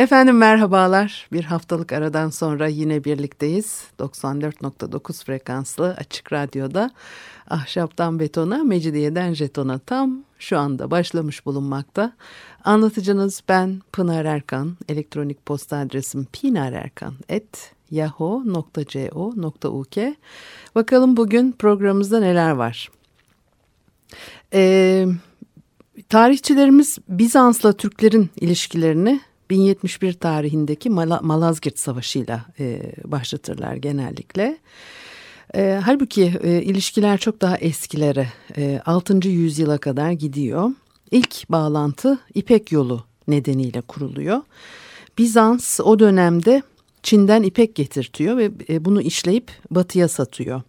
Efendim merhabalar. Bir haftalık aradan sonra yine birlikteyiz. 94.9 frekanslı açık radyoda ahşaptan betona, mecidiyeden jetona tam şu anda başlamış bulunmakta. Anlatıcınız ben Pınar Erkan. Elektronik posta adresim pinarerkan.yahoo.co.uk Bakalım bugün programımızda neler var? Ee, tarihçilerimiz Bizans'la Türklerin ilişkilerini 1071 tarihindeki Mal Malazgirt Savaşı'yla e, başlatırlar genellikle. E, halbuki e, ilişkiler çok daha eskilere, e, 6. yüzyıla kadar gidiyor. İlk bağlantı İpek yolu nedeniyle kuruluyor. Bizans o dönemde Çin'den ipek getirtiyor ve e, bunu işleyip batıya satıyor.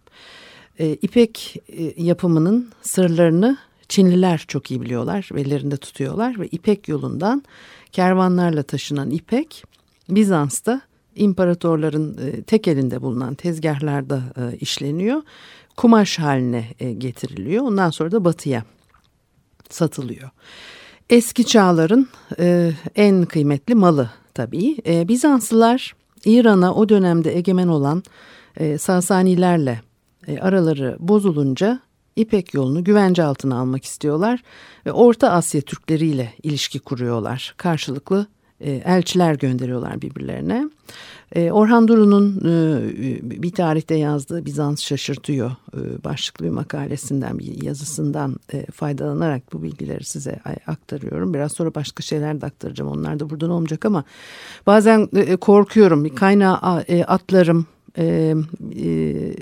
E, ipek e, yapımının sırlarını Çinliler çok iyi biliyorlar, ellerinde tutuyorlar ve İpek yolundan kervanlarla taşınan ipek Bizans'ta imparatorların e, tek elinde bulunan tezgahlarda e, işleniyor. Kumaş haline e, getiriliyor. Ondan sonra da batıya satılıyor. Eski çağların en kıymetli malı tabii. Bizanslılar İran'a o dönemde egemen olan Sasanilerle araları bozulunca İpek yolunu güvence altına almak istiyorlar ve Orta Asya Türkleriyle ilişki kuruyorlar. Karşılıklı e, elçiler gönderiyorlar birbirlerine. E, Orhan Duru'nun e, bir tarihte yazdığı Bizans şaşırtıyor başlıklı bir makalesinden bir yazısından faydalanarak bu bilgileri size aktarıyorum. Biraz sonra başka şeyler de aktaracağım. Onlar da buradan olmayacak ama bazen korkuyorum. Kaynağı atlarım e, e,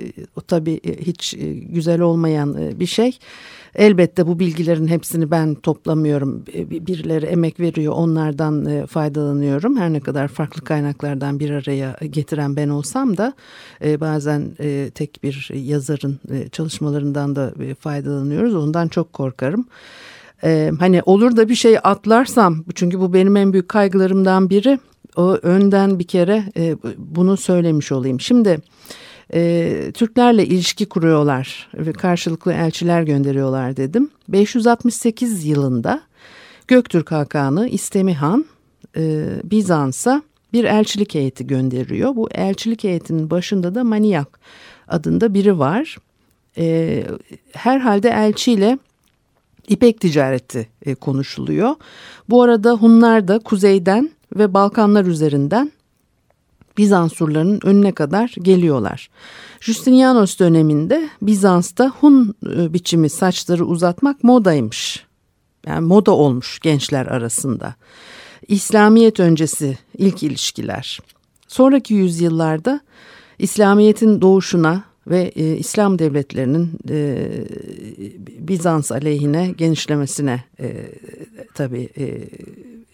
tabii hiç güzel olmayan bir şey. Elbette bu bilgilerin hepsini ben toplamıyorum. Birileri emek veriyor, onlardan faydalanıyorum. Her ne kadar farklı kaynaklardan bir araya getiren ben olsam da bazen tek bir yazarın çalışmalarından da faydalanıyoruz. Ondan çok korkarım. Hani olur da bir şey atlarsam, çünkü bu benim en büyük kaygılarımdan biri o önden bir kere e, bunu söylemiş olayım. Şimdi e, Türklerle ilişki kuruyorlar ve karşılıklı elçiler gönderiyorlar dedim. 568 yılında Göktürk Hakanı İstemi Han e, Bizans'a bir elçilik heyeti gönderiyor. Bu elçilik heyetinin başında da Maniak adında biri var. E, herhalde elçiyle İpek ticareti e, konuşuluyor. Bu arada Hunlar da kuzeyden ve Balkanlar üzerinden Bizans surlarının önüne kadar geliyorlar. Justinianos döneminde Bizans'ta Hun e, biçimi saçları uzatmak modaymış. Yani moda olmuş gençler arasında. İslamiyet öncesi ilk ilişkiler. Sonraki yüzyıllarda İslamiyet'in doğuşuna ve e, İslam devletlerinin e, Bizans aleyhine genişlemesine e, tabii e,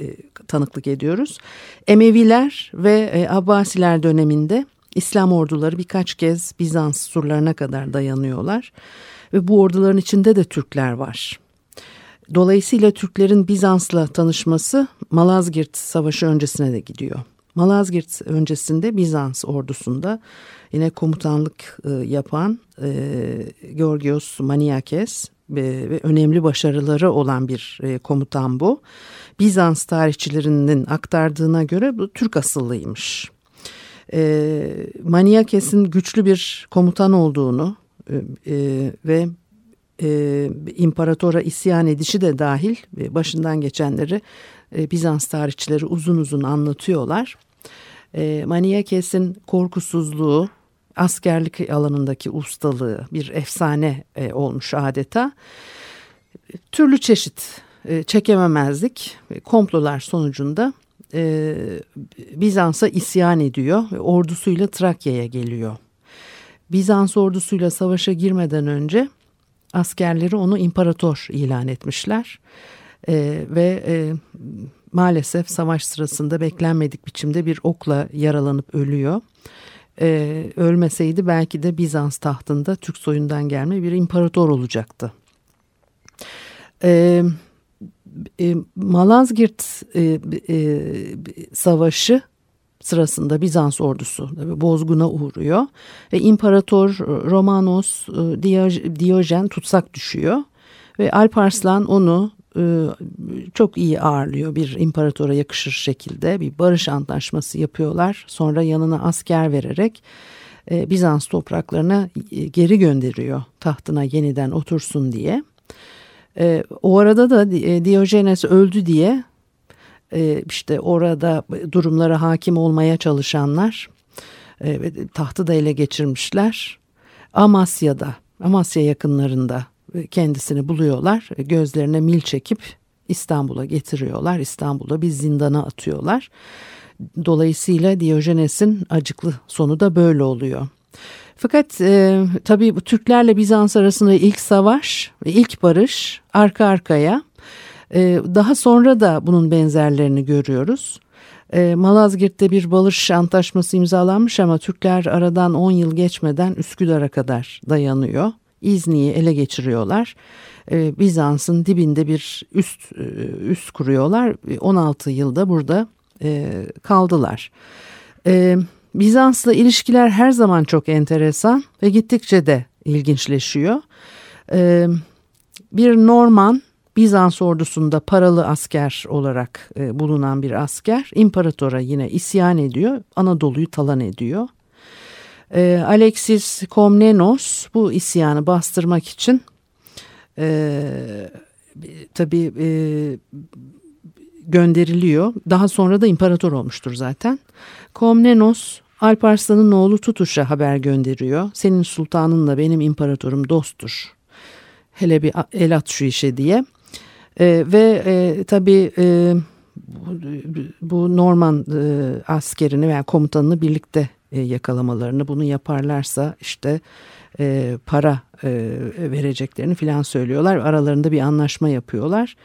e, tanıklık ediyoruz. Emeviler ve e, Abbasiler döneminde İslam orduları birkaç kez Bizans surlarına kadar dayanıyorlar ve bu orduların içinde de Türkler var. Dolayısıyla Türklerin Bizans'la tanışması Malazgirt Savaşı öncesine de gidiyor. Malazgirt öncesinde Bizans ordusunda yine komutanlık e, yapan e, Georgios Maniakes ve, ve önemli başarıları olan bir e, komutan bu. Bizans tarihçilerinin aktardığına göre bu Türk asıllıymış. E, Maniakes'in güçlü bir komutan olduğunu e, e, ve e, imparatora isyan edişi de dahil e, başından geçenleri e, Bizans tarihçileri uzun uzun anlatıyorlar. E, Maniakes'in korkusuzluğu, askerlik alanındaki ustalığı bir efsane e, olmuş adeta. Türlü çeşit e, çekememezlik, komplolar sonucunda e, Bizans'a isyan ediyor ve ordusuyla Trakya'ya geliyor. Bizans ordusuyla savaşa girmeden önce askerleri onu imparator ilan etmişler e, ve e, maalesef savaş sırasında beklenmedik biçimde bir okla yaralanıp ölüyor. e, ölmeseydi belki de Bizans tahtında Türk soyundan gelme bir imparator olacaktı. E, e, Malazgirt e, e, Savaşı sırasında Bizans ordusu bozguna uğruyor. E, İmparator Romanos e, Diyojen tutsak düşüyor ve Alparslan onu çok iyi ağırlıyor bir imparatora yakışır şekilde bir barış antlaşması yapıyorlar. Sonra yanına asker vererek e, Bizans topraklarına e, geri gönderiyor tahtına yeniden otursun diye. O arada da Diyojenes öldü diye işte orada durumlara hakim olmaya çalışanlar tahtı da ele geçirmişler. Amasya'da, Amasya yakınlarında kendisini buluyorlar. Gözlerine mil çekip İstanbul'a getiriyorlar. İstanbul'da bir zindana atıyorlar. Dolayısıyla Diyojenes'in acıklı sonu da böyle oluyor. Fakat e, tabii Türklerle Bizans arasında ilk savaş ilk barış arka arkaya. E, daha sonra da bunun benzerlerini görüyoruz. E, Malazgirt'te bir barış antlaşması imzalanmış ama Türkler aradan 10 yıl geçmeden Üsküdar'a kadar dayanıyor. İzni'yi ele geçiriyorlar. Ee, Bizans'ın dibinde bir üst e, üst kuruyorlar. 16 yılda burada e, kaldılar. E, Bizans'la ilişkiler her zaman çok enteresan ve gittikçe de ilginçleşiyor. Bir Norman Bizans ordusunda paralı asker olarak e, bulunan bir asker imparatora yine isyan ediyor. Anadolu'yu talan ediyor. E, Alexis Komnenos bu isyanı bastırmak için e, tabii e, gönderiliyor. Daha sonra da imparator olmuştur zaten. Komnenos Alparslan'ın oğlu Tutuş'a haber gönderiyor. Senin sultanınla benim imparatorum dosttur. Hele bir el at şu işe diye. E, ve e, tabii e, bu Norman e, askerini veya komutanını birlikte e, yakalamalarını bunu yaparlarsa işte e, para e, vereceklerini filan söylüyorlar. Aralarında bir anlaşma yapıyorlar.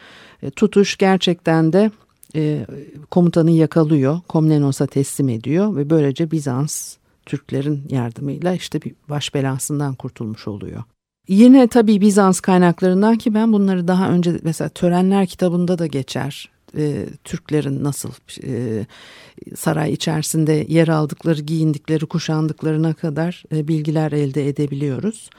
E, tutuş gerçekten de e, komutanı yakalıyor. Komnenos'a teslim ediyor ve böylece Bizans Türklerin yardımıyla işte bir baş belasından kurtulmuş oluyor. Yine tabii Bizans kaynaklarından ki ben bunları daha önce mesela Törenler kitabında da geçer e, Türklerin nasıl e, saray içerisinde yer aldıkları, giyindikleri, kuşandıklarına kadar e, bilgiler elde edebiliyoruz.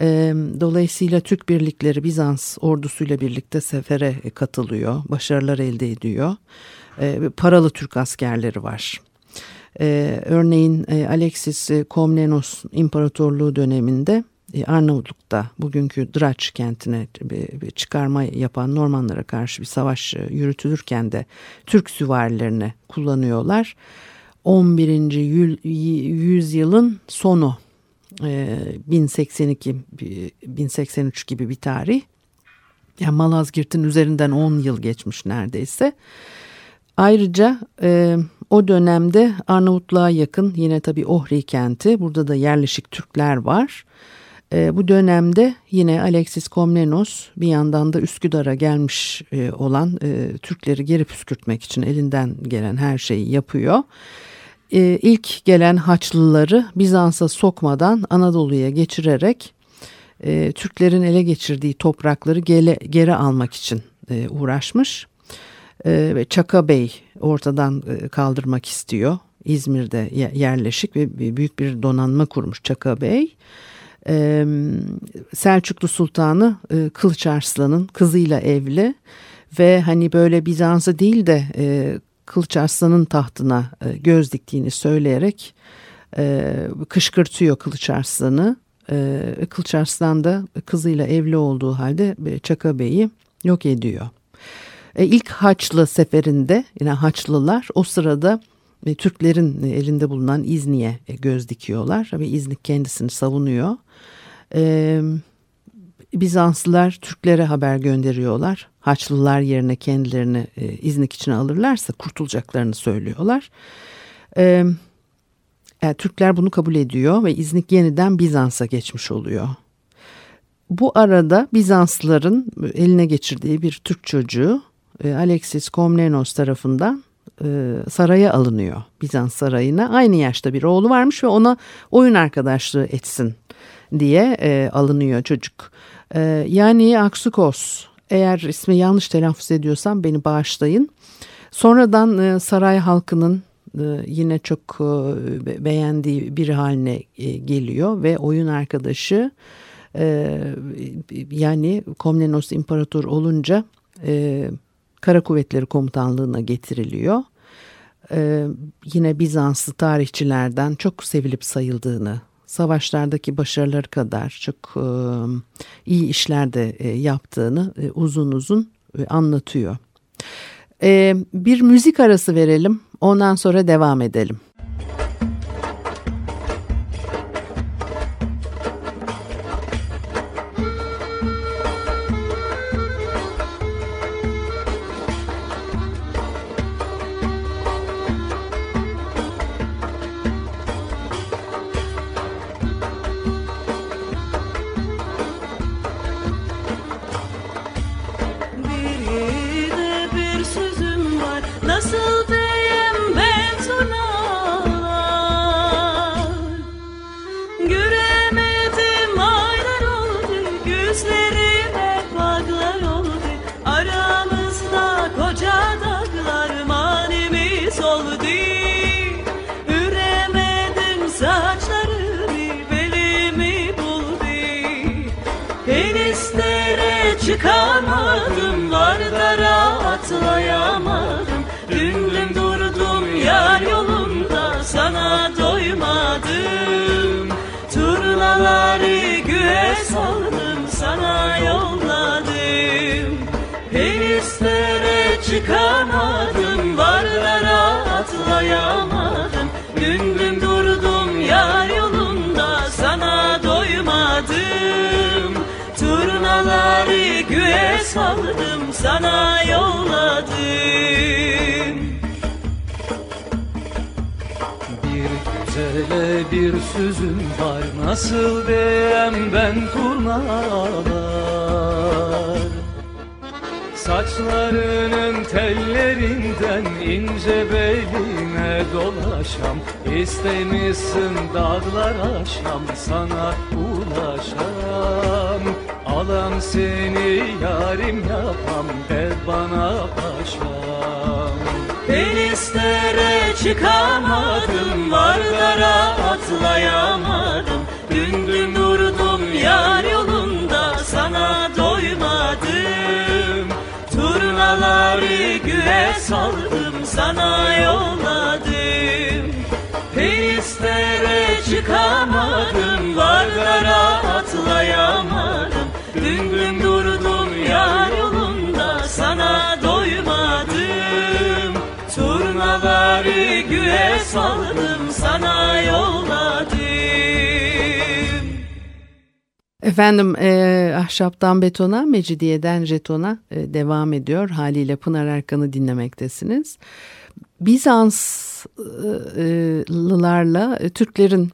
E, dolayısıyla Türk birlikleri Bizans ordusuyla birlikte sefere katılıyor, başarılar elde ediyor. E, paralı Türk askerleri var. Ee, örneğin e, Alexis Komnenos İmparatorluğu döneminde e, Arnavutluk'ta bugünkü Draç kentine çıkarma yapan Normanlara karşı bir savaş e, yürütülürken de Türk süvarilerini kullanıyorlar. 11. yüzyılın sonu 1082 e, 1083 gibi bir tarih. Yani Malazgirt'in üzerinden 10 yıl geçmiş neredeyse. Ayrıca e, o dönemde Arnavutluğa yakın yine tabii Ohri kenti. Burada da yerleşik Türkler var. E, bu dönemde yine Alexis Komnenos bir yandan da Üsküdar'a gelmiş e, olan e, Türkleri geri püskürtmek için elinden gelen her şeyi yapıyor. E, ilk gelen Haçlıları Bizans'a sokmadan Anadolu'ya geçirerek e, Türklerin ele geçirdiği toprakları gele, geri almak için e, uğraşmış. E, Çaka Bey ortadan e, kaldırmak istiyor. İzmir'de yerleşik ve büyük bir donanma kurmuş Çaka Bey e, Selçuklu Sultanı e, Kılıç Arslan'ın kızıyla evli ve hani böyle Bizans'ı değil de e, Kılıç Arslan'ın tahtına e, göz diktiğini söyleyerek e, kışkırtıyor Kılıç Arslan'ı. E, Kılıç Arslan da kızıyla evli olduğu halde e, Çaka Bey'i yok ediyor. E, ilk Haçlı seferinde yine Haçlılar o sırada e, Türklerin elinde bulunan İzni'ye e, göz dikiyorlar ve İznik kendisini savunuyor. E, Bizanslılar Türklere haber gönderiyorlar. Haçlılar yerine kendilerini e, İznik içine alırlarsa kurtulacaklarını söylüyorlar. E, yani Türkler bunu kabul ediyor ve İznik yeniden Bizans'a geçmiş oluyor. Bu arada Bizanslıların eline geçirdiği bir Türk çocuğu Alexis Komnenos tarafından e, saraya alınıyor Bizans sarayına. Aynı yaşta bir oğlu varmış ve ona oyun arkadaşlığı etsin diye e, alınıyor çocuk. E, yani Aksukos eğer ismi yanlış telaffuz ediyorsam beni bağışlayın. Sonradan e, saray halkının e, yine çok e, beğendiği bir haline e, geliyor ve oyun arkadaşı e, yani Komnenos imparator olunca e, Kara Kuvvetleri Komutanlığı'na getiriliyor. Ee, yine Bizanslı tarihçilerden çok sevilip sayıldığını, savaşlardaki başarıları kadar çok e, iyi işler de e, yaptığını e, uzun uzun e, anlatıyor. E, bir müzik arası verelim, ondan sonra devam edelim. Çıkamadım Vardara atlayamadım dün durdum yar yolunda Sana doymadım. Turnaları güve saldım Sana yolladım. Penislere çıkamadım Vardara atlayamadım saldım sana yolladım. Bir güzele bir sözüm var nasıl diyem ben turnalar? Saçlarının tellerinden ince beline dolaşam İstemişsin dağlar aşam sana ulaşam Alam seni yarim yapam de bana paşam. Denizlere çıkamadım Vardara atlayamadım. Dün dün durdum yar yolunda Sana doymadım. Turnaları güve saldım Sana yolladım. Denizlere çıkamadım Vardara atlayamadım Efendim e, ahşaptan betona, mecidiyeden jetona e, devam ediyor. Haliyle Pınar Erkan'ı dinlemektesiniz. Bizanslılarla e, Türklerin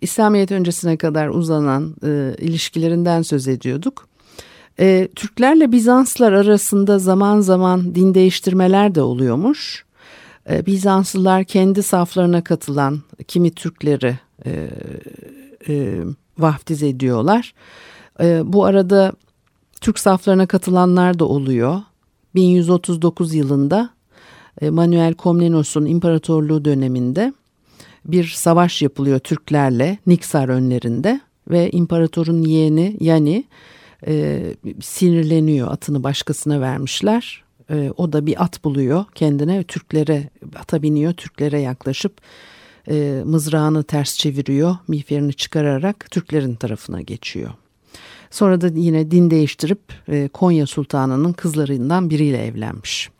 İslamiyet öncesine kadar uzanan e, ilişkilerinden söz ediyorduk. E, Türklerle Bizanslar arasında zaman zaman din değiştirmeler de oluyormuş. E, Bizanslılar kendi saflarına katılan kimi Türkleri e, e, vaftiz ediyorlar. E, bu arada Türk saflarına katılanlar da oluyor. 1139 yılında e, Manuel Komnenos'un imparatorluğu döneminde bir savaş yapılıyor Türklerle Niksar önlerinde ve imparatorun yeğeni Yani e, sinirleniyor atını başkasına vermişler. E, o da bir at buluyor kendine Türklere ata biniyor Türklere yaklaşıp e, mızrağını ters çeviriyor miğferini çıkararak Türklerin tarafına geçiyor. Sonra da yine din değiştirip e, Konya Sultanı'nın kızlarından biriyle evlenmiş.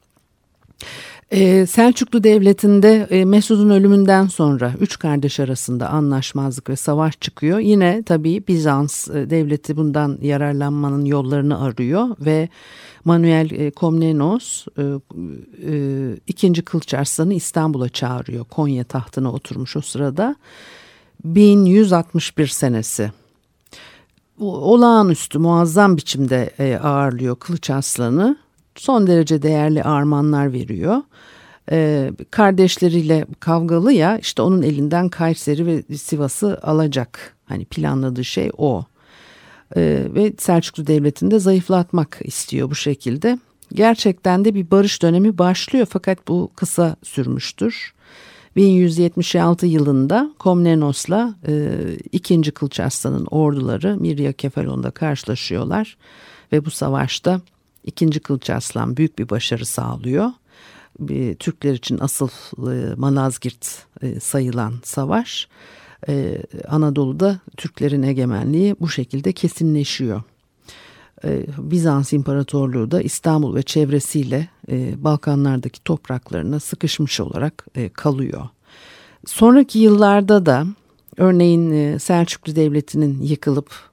Ee, Selçuklu Devleti'nde e, Mesud'un ölümünden sonra üç kardeş arasında anlaşmazlık ve savaş çıkıyor. Yine tabii Bizans e, devleti bundan yararlanmanın yollarını arıyor ve Manuel e, Komnenos e, e, ikinci Kılıç Arslan'ı İstanbul'a çağırıyor. Konya tahtına oturmuş o sırada. 1161 senesi olağanüstü muazzam biçimde e, ağırlıyor Kılıç Arslan'ı. Son derece değerli armağanlar veriyor. e, kardeşleriyle kavgalı ya işte onun elinden Kayseri ve Sivas'ı alacak. Hani planladığı şey o. E, ve Selçuklu Devleti'ni de zayıflatmak istiyor bu şekilde. Gerçekten de bir barış dönemi başlıyor fakat bu kısa sürmüştür. 1176 yılında Komnenos'la e, 2. Kılıç Arslan'ın orduları Mirya Kefalon'da karşılaşıyorlar. Ve bu savaşta 2. Kılıç Arslan büyük bir başarı sağlıyor. Türkler için asıl e, Malazgirt e, sayılan savaş. E, Anadolu'da Türklerin egemenliği bu şekilde kesinleşiyor. Bizans İmparatorluğu da İstanbul ve çevresiyle Balkanlardaki topraklarına sıkışmış olarak kalıyor. Sonraki yıllarda da örneğin Selçuklu Devleti'nin yıkılıp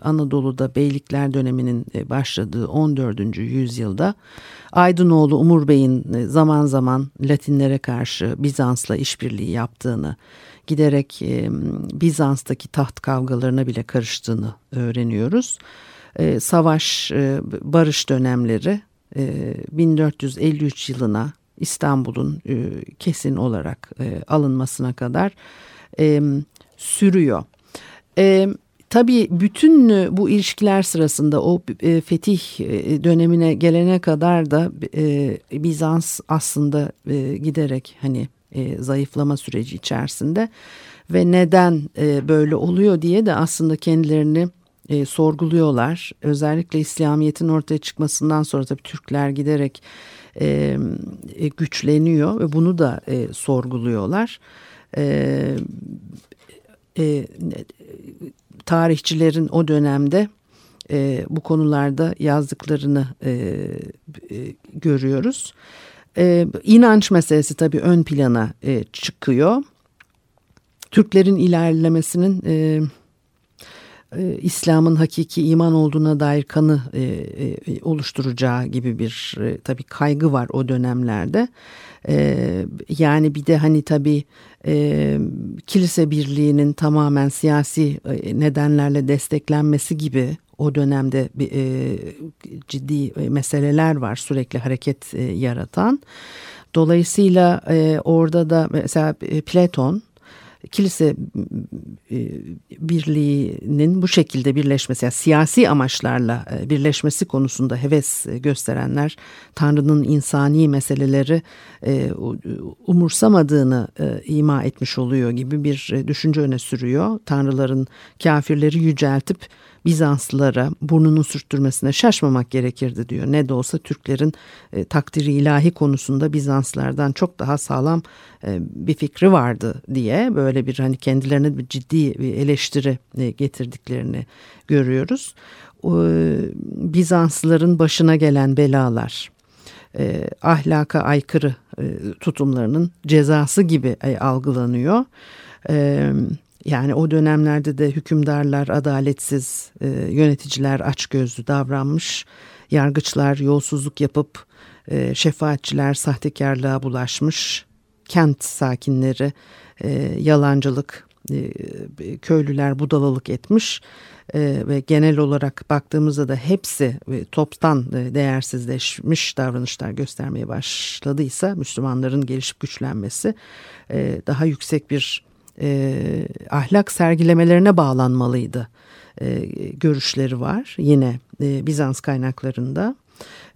Anadolu'da beylikler döneminin başladığı 14. yüzyılda Aydınoğlu Umur Bey'in zaman zaman Latinlere karşı Bizans'la işbirliği yaptığını, giderek Bizans'taki taht kavgalarına bile karıştığını öğreniyoruz e, savaş, e, barış dönemleri e, 1453 yılına İstanbul'un e, kesin olarak e, alınmasına kadar e, sürüyor. E, tabii bütün bu ilişkiler sırasında o e, fetih e, dönemine gelene kadar da e, Bizans aslında e, giderek hani e, zayıflama süreci içerisinde ve neden e, böyle oluyor diye de aslında kendilerini e, sorguluyorlar. Özellikle İslamiyet'in ortaya çıkmasından sonra tabii Türkler giderek e, e, güçleniyor ve bunu da e, sorguluyorlar. E, e, tarihçilerin o dönemde e, bu konularda yazdıklarını e, e, görüyoruz. E, inanç meselesi tabii ön plana e, çıkıyor. Türklerin ilerlemesinin e, e, İslam'ın hakiki iman olduğuna dair kanı e, e, oluşturacağı gibi bir e, tabii kaygı var o dönemlerde. E, yani bir de hani tabii e, kilise birliğinin tamamen siyasi e, nedenlerle desteklenmesi gibi o dönemde e, ciddi e, meseleler var sürekli hareket e, yaratan. Dolayısıyla e, orada da mesela e, Platon kilise e, birliğinin bu şekilde birleşmesi yani siyasi amaçlarla e, birleşmesi konusunda heves gösterenler Tanrı'nın insani meseleleri e, umursamadığını ima etmiş oluyor gibi bir düşünce öne sürüyor. Tanrıların kafirleri yüceltip Bizanslılara burnunu sürttürmesine şaşmamak gerekirdi diyor. Ne de olsa Türklerin e, takdiri ilahi konusunda Bizanslardan çok daha sağlam e, bir fikri vardı diye böyle bir hani kendilerine bir ciddi bir eleştiri e, getirdiklerini görüyoruz. E, Bizanslıların başına gelen belalar, e, ahlaka aykırı e, tutumlarının cezası gibi e, algılanıyor. Evet yani o dönemlerde de hükümdarlar adaletsiz, e, yöneticiler açgözlü davranmış, yargıçlar yolsuzluk yapıp e, şefaatçiler sahtekarlığa bulaşmış, kent sakinleri e, yalancılık, e, köylüler budalalık etmiş. E, ve genel olarak baktığımızda da hepsi e, toptan e, değersizleşmiş davranışlar göstermeye başladıysa Müslümanların gelişip güçlenmesi e, daha yüksek bir e, ahlak sergilemelerine bağlanmalıydı e, görüşleri var yine e, Bizans kaynaklarında.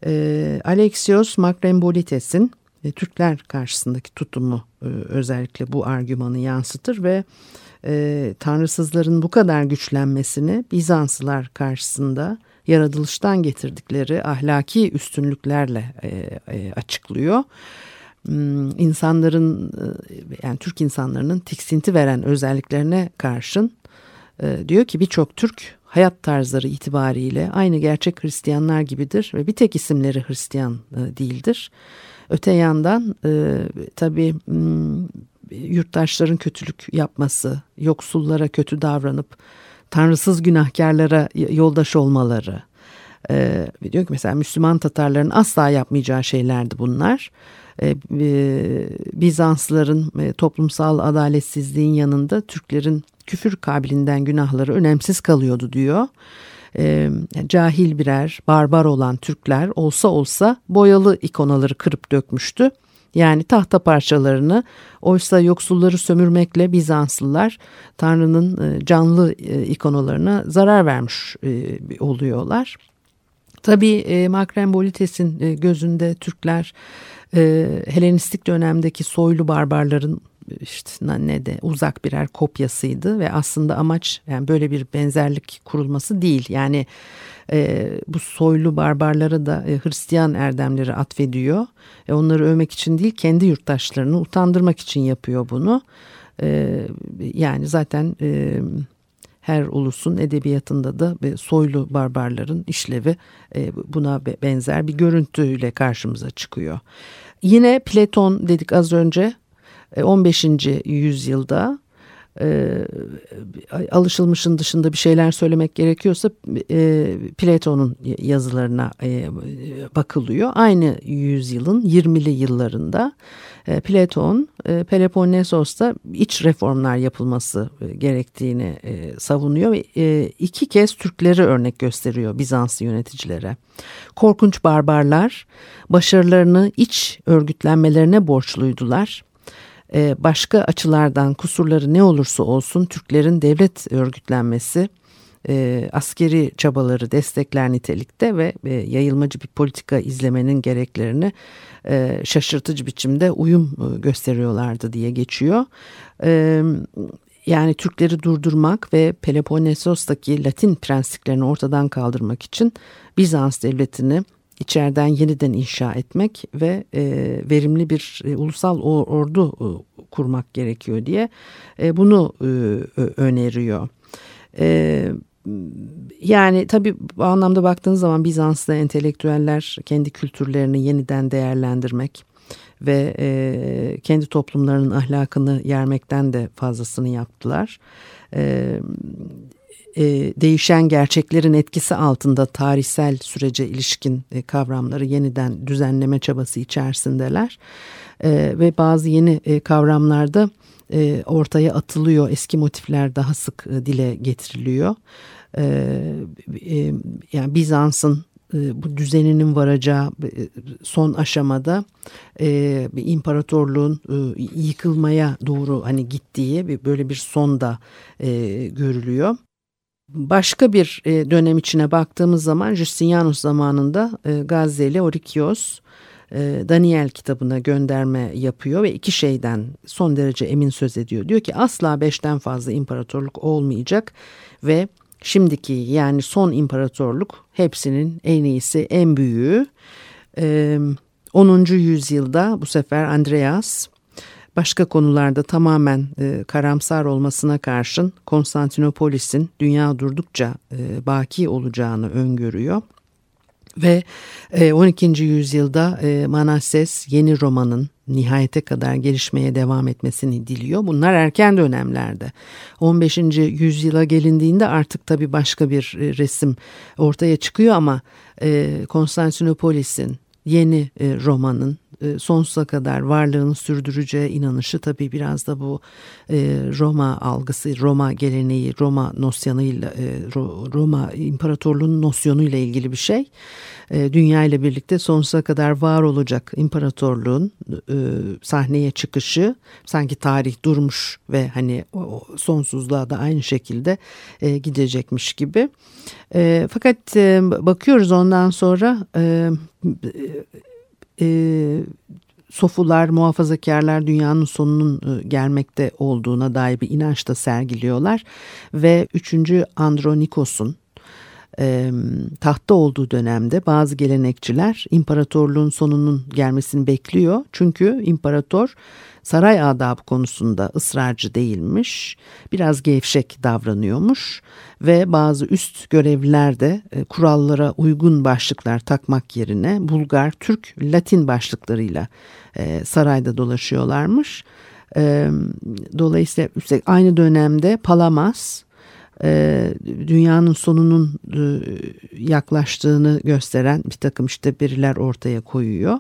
E, Alexios Makrembolites'in e, Türkler karşısındaki tutumu e, özellikle bu argümanı yansıtır ve e, tanrısızların bu kadar güçlenmesini Bizanslılar karşısında yaratılıştan getirdikleri ahlaki üstünlüklerle e, e, açıklıyor. Hmm, insanların e, yani Türk insanlarının tiksinti veren özelliklerine karşın e, diyor ki birçok Türk hayat tarzları itibariyle aynı gerçek Hristiyanlar gibidir ve bir tek isimleri Hristiyan e, değildir. Öte yandan tabii hmm, yurttaşların kötülük yapması, yoksullara kötü davranıp tanrısız günahkarlara yoldaş olmaları. diyor ki mesela Müslüman Tatarların asla yapmayacağı şeylerdi bunlar. E, e, Bizanslıların e, toplumsal adaletsizliğin yanında Türklerin küfür kabilinden günahları önemsiz kalıyordu diyor. cahil birer barbar olan Türkler olsa olsa boyalı ikonaları kırıp dökmüştü. Yani tahta parçalarını oysa yoksulları sömürmekle Bizanslılar Tanrı'nın canlı ikonalarına zarar vermiş oluyorlar. Tabii Makrem Bolites'in gözünde Türkler Helenistik dönemdeki soylu barbarların işte ne de uzak birer kopyasıydı ve aslında amaç yani böyle bir benzerlik kurulması değil. Yani e, bu soylu barbarlara da e, Hristiyan erdemleri atfediyor. E, onları övmek için değil kendi yurttaşlarını utandırmak için yapıyor bunu. E, yani zaten e, her ulusun edebiyatında da soylu barbarların işlevi e, buna benzer bir görüntüyle karşımıza çıkıyor. Yine Platon dedik az önce 15. E, yüzyılda e, alışılmışın dışında bir şeyler söylemek gerekiyorsa e, Platon'un yazılarına e, bakılıyor. Aynı yüzyılın 20'li yıllarında Platon Peloponnesos'ta iç reformlar yapılması gerektiğini savunuyor ve iki kez Türkleri örnek gösteriyor Bizans yöneticilere. Korkunç barbarlar başarılarını iç örgütlenmelerine borçluydular başka açılardan kusurları ne olursa olsun Türklerin devlet örgütlenmesi e, askeri çabaları destekler nitelikte ve e, yayılmacı bir politika izlemenin gereklerini e, şaşırtıcı biçimde uyum gösteriyorlardı diye geçiyor. yani Türkleri durdurmak ve Peloponnesos'taki Latin prensliklerini ortadan kaldırmak için Bizans devletini içeriden yeniden inşa etmek ve e, verimli bir e, ulusal ordu e, kurmak gerekiyor diye e, bunu e, öneriyor. E, yani tabii bu anlamda baktığınız zaman Bizans'ta entelektüeller kendi kültürlerini yeniden değerlendirmek ve e, kendi toplumlarının ahlakını yermekten de fazlasını yaptılar. E, e, değişen gerçeklerin etkisi altında tarihsel sürece ilişkin e, kavramları yeniden düzenleme çabası içerisindeler. E, ve bazı yeni e, kavramlarda e, ortaya atılıyor. Eski motifler daha sık e, dile getiriliyor. E, e, yani Bizans'ın e, bu düzeninin varacağı e, son aşamada e, bir imparatorluğun yıkılmaya doğru hani gittiği böyle bir son da görülüyor. Başka bir e, dönem içine baktığımız zaman Justinianus zamanında e, Gazze'li Orikios e, Daniel kitabına gönderme yapıyor ve iki şeyden son derece emin söz ediyor. Diyor ki asla beşten fazla imparatorluk olmayacak ve şimdiki yani son imparatorluk hepsinin en iyisi en büyüğü. 10. yüzyılda bu sefer Andreas başka konularda tamamen e, karamsar olmasına karşın Konstantinopolis'in dünya durdukça e, baki olacağını öngörüyor. Ve e, 12. yüzyılda e, Manasses yeni romanın nihayete kadar gelişmeye devam etmesini diliyor. Bunlar erken dönemlerde. 15. yüzyıla gelindiğinde artık tabii başka bir e, resim ortaya çıkıyor ama e, Konstantinopolis'in yeni e, romanın e, sonsuza kadar varlığını sürdüreceği inanışı tabii biraz da bu e, Roma algısı, Roma geleneği, Roma nosyonuyla, e, Roma imparatorluğunun nosyonuyla ilgili bir şey. Dünya ile birlikte sonsuza kadar var olacak imparatorluğun sahneye çıkışı sanki tarih durmuş ve hani sonsuzluğa da aynı şekilde gidecekmiş gibi. Fakat bakıyoruz ondan sonra e, sofular, muhafazakarlar dünyanın sonunun e, gelmekte olduğuna dair bir inanç da sergiliyorlar. Ve 3. Andronikos'un e, tahtta olduğu dönemde bazı gelenekçiler imparatorluğun sonunun gelmesini bekliyor. Çünkü imparator saray adabı konusunda ısrarcı değilmiş, biraz gevşek davranıyormuş ve bazı üst görevliler de e, kurallara uygun başlıklar takmak yerine Bulgar, Türk, Latin başlıklarıyla e, sarayda dolaşıyorlarmış. E, dolayısıyla aynı dönemde Palamas dünyanın sonunun yaklaştığını gösteren bir takım işte veriler ortaya koyuyor.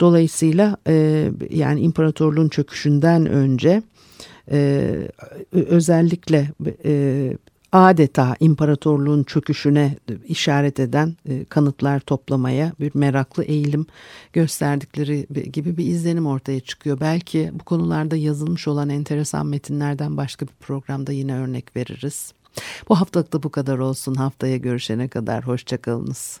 Dolayısıyla e, yani imparatorluğun çöküşünden önce e, özellikle e, adeta imparatorluğun çöküşüne işaret eden e, kanıtlar toplamaya bir meraklı eğilim gösterdikleri gibi bir izlenim ortaya çıkıyor. Belki bu konularda yazılmış olan enteresan metinlerden başka bir programda yine örnek veririz. Bu haftalık da bu kadar olsun. Haftaya görüşene kadar hoşçakalınız.